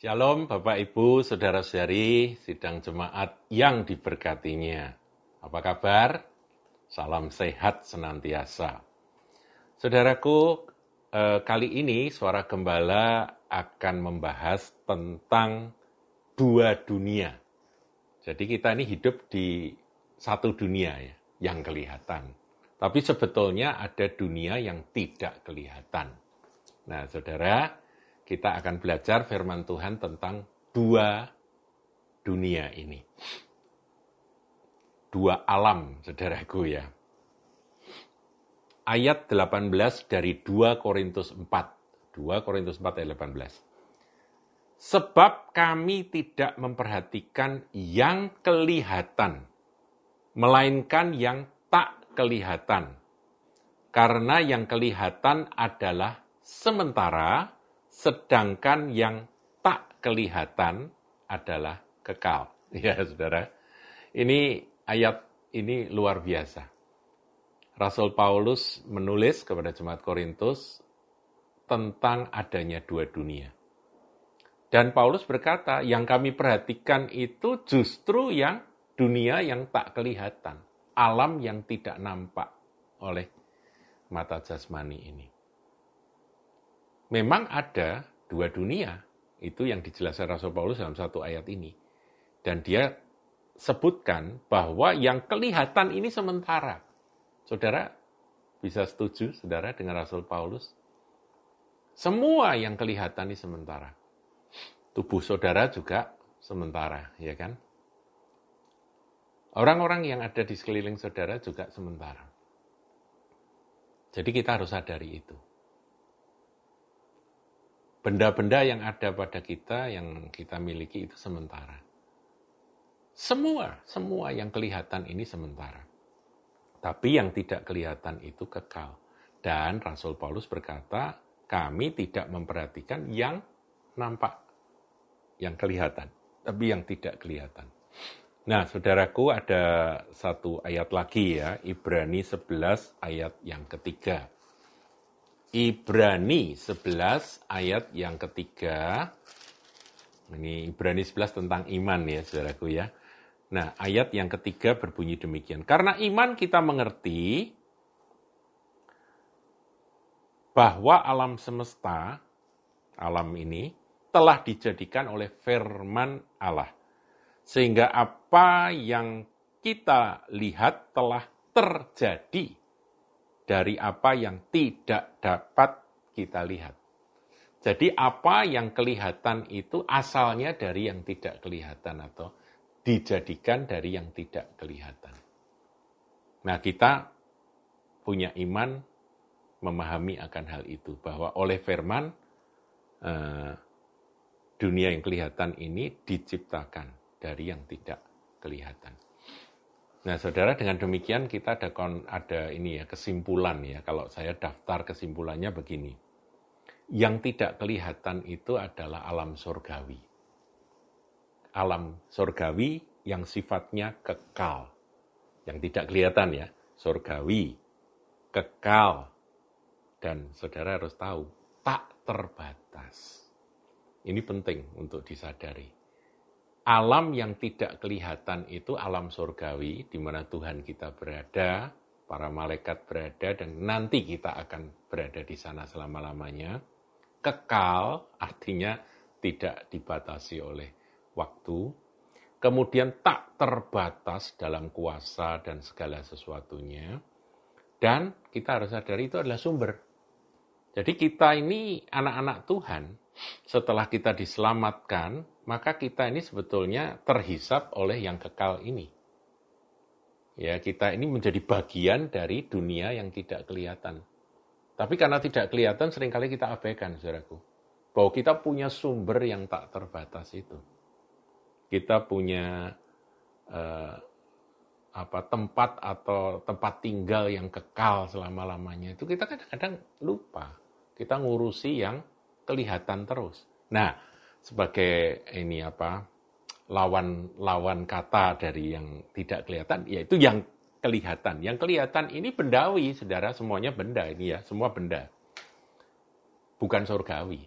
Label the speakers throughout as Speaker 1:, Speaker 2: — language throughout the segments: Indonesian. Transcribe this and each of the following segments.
Speaker 1: Shalom Bapak Ibu, Saudara-saudari, sidang jemaat yang diberkatinya. Apa kabar? Salam sehat senantiasa. Saudaraku, eh, kali ini Suara Gembala akan membahas tentang dua dunia. Jadi kita ini hidup di satu dunia ya, yang kelihatan. Tapi sebetulnya ada dunia yang tidak kelihatan. Nah, saudara, kita akan belajar firman Tuhan tentang dua dunia ini. Dua alam, saudaraku ya. Ayat 18 dari 2 Korintus 4. 2 Korintus 4 ayat 18. Sebab kami tidak memperhatikan yang kelihatan, melainkan yang tak kelihatan. Karena yang kelihatan adalah sementara, sedangkan yang tak kelihatan adalah kekal. Ya, saudara. Ini ayat ini luar biasa. Rasul Paulus menulis kepada jemaat Korintus tentang adanya dua dunia. Dan Paulus berkata, yang kami perhatikan itu justru yang dunia yang tak kelihatan, alam yang tidak nampak oleh mata jasmani ini. Memang ada dua dunia, itu yang dijelaskan Rasul Paulus dalam satu ayat ini. Dan dia sebutkan bahwa yang kelihatan ini sementara. Saudara bisa setuju, saudara, dengan Rasul Paulus? Semua yang kelihatan ini sementara. Tubuh saudara juga sementara, ya kan? Orang-orang yang ada di sekeliling saudara juga sementara. Jadi kita harus sadari itu benda-benda yang ada pada kita, yang kita miliki itu sementara. Semua, semua yang kelihatan ini sementara. Tapi yang tidak kelihatan itu kekal. Dan Rasul Paulus berkata, kami tidak memperhatikan yang nampak, yang kelihatan, tapi yang tidak kelihatan. Nah, saudaraku ada satu ayat lagi ya, Ibrani 11 ayat yang ketiga. Ibrani 11 ayat yang ketiga. Ini Ibrani 11 tentang iman ya saudaraku ya. Nah ayat yang ketiga berbunyi demikian. Karena iman kita mengerti bahwa alam semesta, alam ini telah dijadikan oleh firman Allah. Sehingga apa yang kita lihat telah terjadi dari apa yang tidak dapat kita lihat. Jadi apa yang kelihatan itu asalnya dari yang tidak kelihatan atau dijadikan dari yang tidak kelihatan. Nah kita punya iman memahami akan hal itu bahwa oleh firman eh, dunia yang kelihatan ini diciptakan dari yang tidak kelihatan. Nah, saudara, dengan demikian kita ada kon, ada ini ya kesimpulan ya. Kalau saya daftar kesimpulannya begini. Yang tidak kelihatan itu adalah alam surgawi. Alam surgawi yang sifatnya kekal. Yang tidak kelihatan ya, surgawi, kekal. Dan saudara harus tahu, tak terbatas. Ini penting untuk disadari alam yang tidak kelihatan itu alam surgawi, di mana Tuhan kita berada, para malaikat berada, dan nanti kita akan berada di sana selama-lamanya. Kekal artinya tidak dibatasi oleh waktu, kemudian tak terbatas dalam kuasa dan segala sesuatunya, dan kita harus sadari itu adalah sumber. Jadi kita ini anak-anak Tuhan, setelah kita diselamatkan, maka kita ini sebetulnya terhisap oleh yang kekal ini. Ya, kita ini menjadi bagian dari dunia yang tidak kelihatan. Tapi karena tidak kelihatan, sering kali kita abaikan, saudaraku. Bahwa kita punya sumber yang tak terbatas itu. Kita punya eh, apa tempat atau tempat tinggal yang kekal selama-lamanya. Itu kita kadang-kadang lupa. Kita ngurusi yang kelihatan terus. Nah, sebagai ini apa lawan lawan kata dari yang tidak kelihatan yaitu yang kelihatan. Yang kelihatan ini bendawi, saudara, semuanya benda ini ya, semua benda. Bukan surgawi.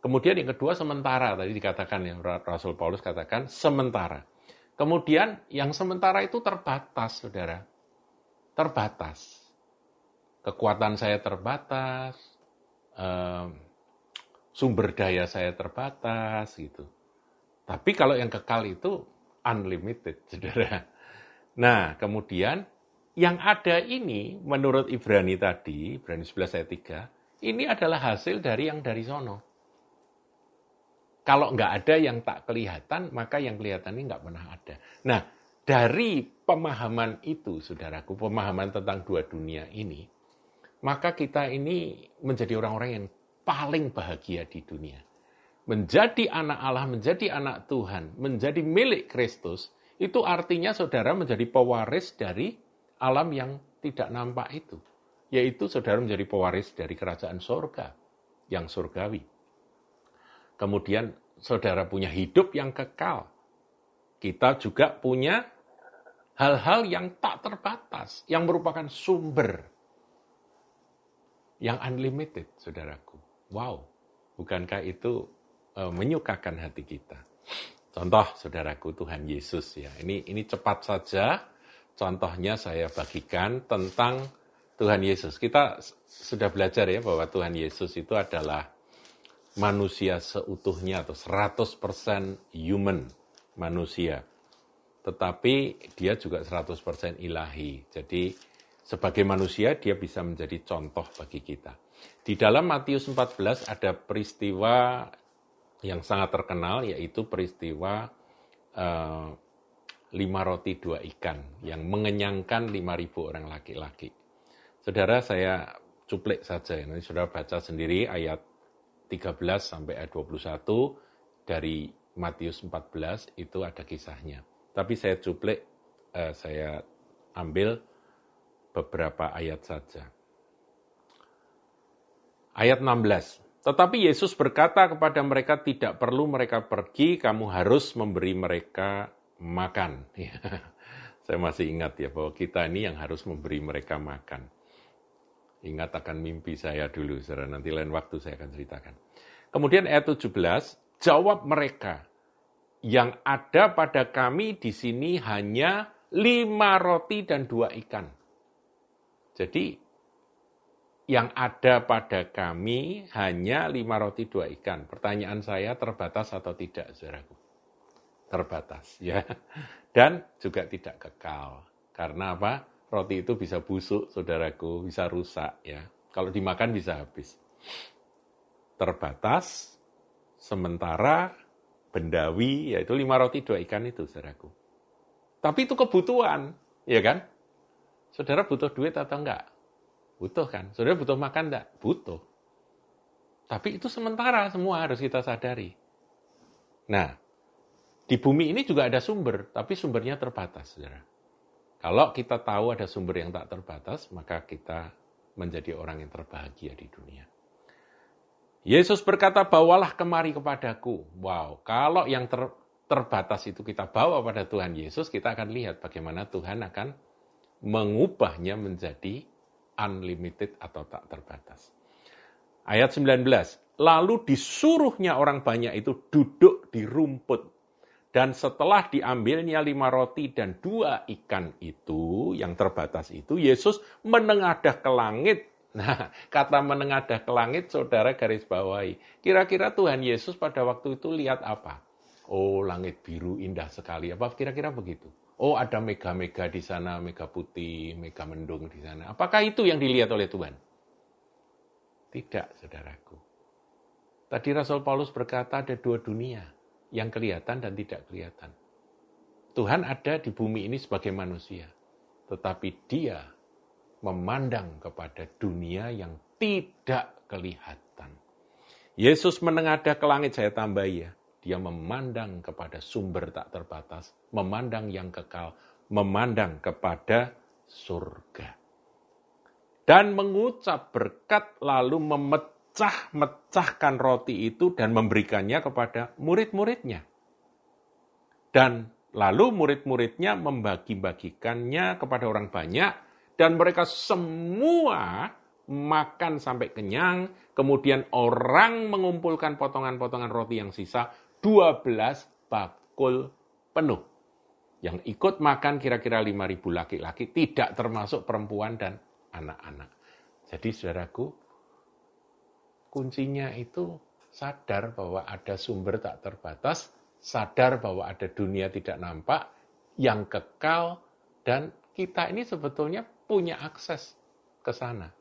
Speaker 1: Kemudian yang kedua sementara, tadi dikatakan ya, Rasul Paulus katakan sementara. Kemudian yang sementara itu terbatas, saudara. Terbatas. Kekuatan saya terbatas, sumber daya saya terbatas, gitu. Tapi kalau yang kekal itu unlimited, saudara. Nah, kemudian yang ada ini, menurut Ibrani tadi, Ibrani 11 ayat 3, ini adalah hasil dari yang dari sono. Kalau nggak ada yang tak kelihatan, maka yang kelihatan ini nggak pernah ada. Nah, dari pemahaman itu, saudaraku, pemahaman tentang dua dunia ini, maka kita ini menjadi orang-orang yang paling bahagia di dunia. Menjadi anak Allah, menjadi anak Tuhan, menjadi milik Kristus, itu artinya saudara menjadi pewaris dari alam yang tidak nampak itu. Yaitu saudara menjadi pewaris dari kerajaan sorga, yang surgawi. Kemudian saudara punya hidup yang kekal. Kita juga punya hal-hal yang tak terbatas, yang merupakan sumber yang unlimited, saudaraku. Wow, bukankah itu uh, menyukakan hati kita? Contoh, saudaraku, Tuhan Yesus ya. Ini ini cepat saja. Contohnya saya bagikan tentang Tuhan Yesus. Kita sudah belajar ya bahwa Tuhan Yesus itu adalah manusia seutuhnya atau 100% human manusia. Tetapi dia juga 100% ilahi. Jadi sebagai manusia dia bisa menjadi contoh bagi kita. Di dalam Matius 14 ada peristiwa yang sangat terkenal yaitu peristiwa uh, lima roti dua ikan yang mengenyangkan lima ribu orang laki-laki. Saudara saya cuplik saja, nanti saudara baca sendiri ayat 13 sampai ayat 21 dari Matius 14 itu ada kisahnya. Tapi saya cuplik, eh, saya ambil beberapa ayat saja. Ayat 16. Tetapi Yesus berkata kepada mereka, tidak perlu mereka pergi, kamu harus memberi mereka makan. saya masih ingat ya bahwa kita ini yang harus memberi mereka makan. Ingat akan mimpi saya dulu, saudara. Nanti lain waktu saya akan ceritakan. Kemudian ayat 17, jawab mereka, yang ada pada kami di sini hanya lima roti dan dua ikan. Jadi, yang ada pada kami hanya lima roti dua ikan. Pertanyaan saya terbatas atau tidak, saudaraku? Terbatas, ya. Dan juga tidak kekal. Karena apa? roti itu bisa busuk, saudaraku, bisa rusak ya. Kalau dimakan bisa habis. Terbatas, sementara, bendawi, yaitu lima roti dua ikan itu, saudaraku. Tapi itu kebutuhan, ya kan? Saudara butuh duit atau enggak? Butuh kan? Saudara butuh makan enggak? Butuh. Tapi itu sementara semua harus kita sadari. Nah, di bumi ini juga ada sumber, tapi sumbernya terbatas, saudara. Kalau kita tahu ada sumber yang tak terbatas, maka kita menjadi orang yang terbahagia di dunia. Yesus berkata, bawalah kemari kepadaku. Wow, kalau yang ter, terbatas itu kita bawa pada Tuhan Yesus, kita akan lihat bagaimana Tuhan akan mengubahnya menjadi unlimited atau tak terbatas. Ayat 19, lalu disuruhnya orang banyak itu duduk di rumput dan setelah diambilnya lima roti dan dua ikan itu, yang terbatas itu, Yesus menengadah ke langit. Nah, kata menengadah ke langit, saudara garis bawahi. Kira-kira Tuhan Yesus pada waktu itu lihat apa? Oh, langit biru indah sekali. Apa kira-kira begitu? Oh, ada mega-mega di sana, mega putih, mega mendung di sana. Apakah itu yang dilihat oleh Tuhan? Tidak, saudaraku. Tadi Rasul Paulus berkata ada dua dunia yang kelihatan dan tidak kelihatan. Tuhan ada di bumi ini sebagai manusia, tetapi Dia memandang kepada dunia yang tidak kelihatan. Yesus menengadah ke langit, saya tambah ya. Dia memandang kepada sumber tak terbatas, memandang yang kekal, memandang kepada surga. Dan mengucap berkat lalu memecah-mecahkan roti itu dan memberikannya kepada murid-muridnya. Dan lalu murid-muridnya membagi-bagikannya kepada orang banyak dan mereka semua makan sampai kenyang, kemudian orang mengumpulkan potongan-potongan roti yang sisa, 12 bakul penuh. Yang ikut makan kira-kira 5.000 laki-laki, tidak termasuk perempuan dan anak-anak. Jadi saudaraku, kuncinya itu sadar bahwa ada sumber tak terbatas, sadar bahwa ada dunia tidak nampak, yang kekal, dan kita ini sebetulnya punya akses ke sana.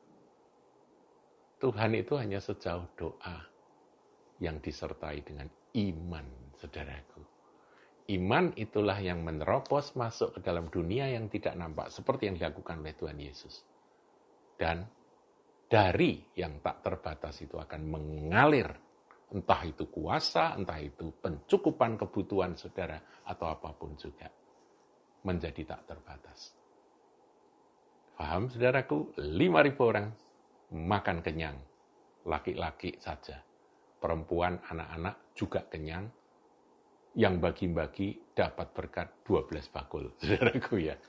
Speaker 1: Tuhan itu hanya sejauh doa yang disertai dengan iman, saudaraku. Iman itulah yang menerobos masuk ke dalam dunia yang tidak nampak, seperti yang dilakukan oleh Tuhan Yesus. Dan dari yang tak terbatas itu akan mengalir, entah itu kuasa, entah itu pencukupan kebutuhan saudara, atau apa pun juga, menjadi tak terbatas. Paham saudaraku, 5.000 orang makan kenyang. Laki-laki saja. Perempuan, anak-anak juga kenyang. Yang bagi-bagi dapat berkat 12 bakul. Saudaraku ya.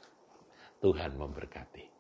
Speaker 1: Tuhan memberkati.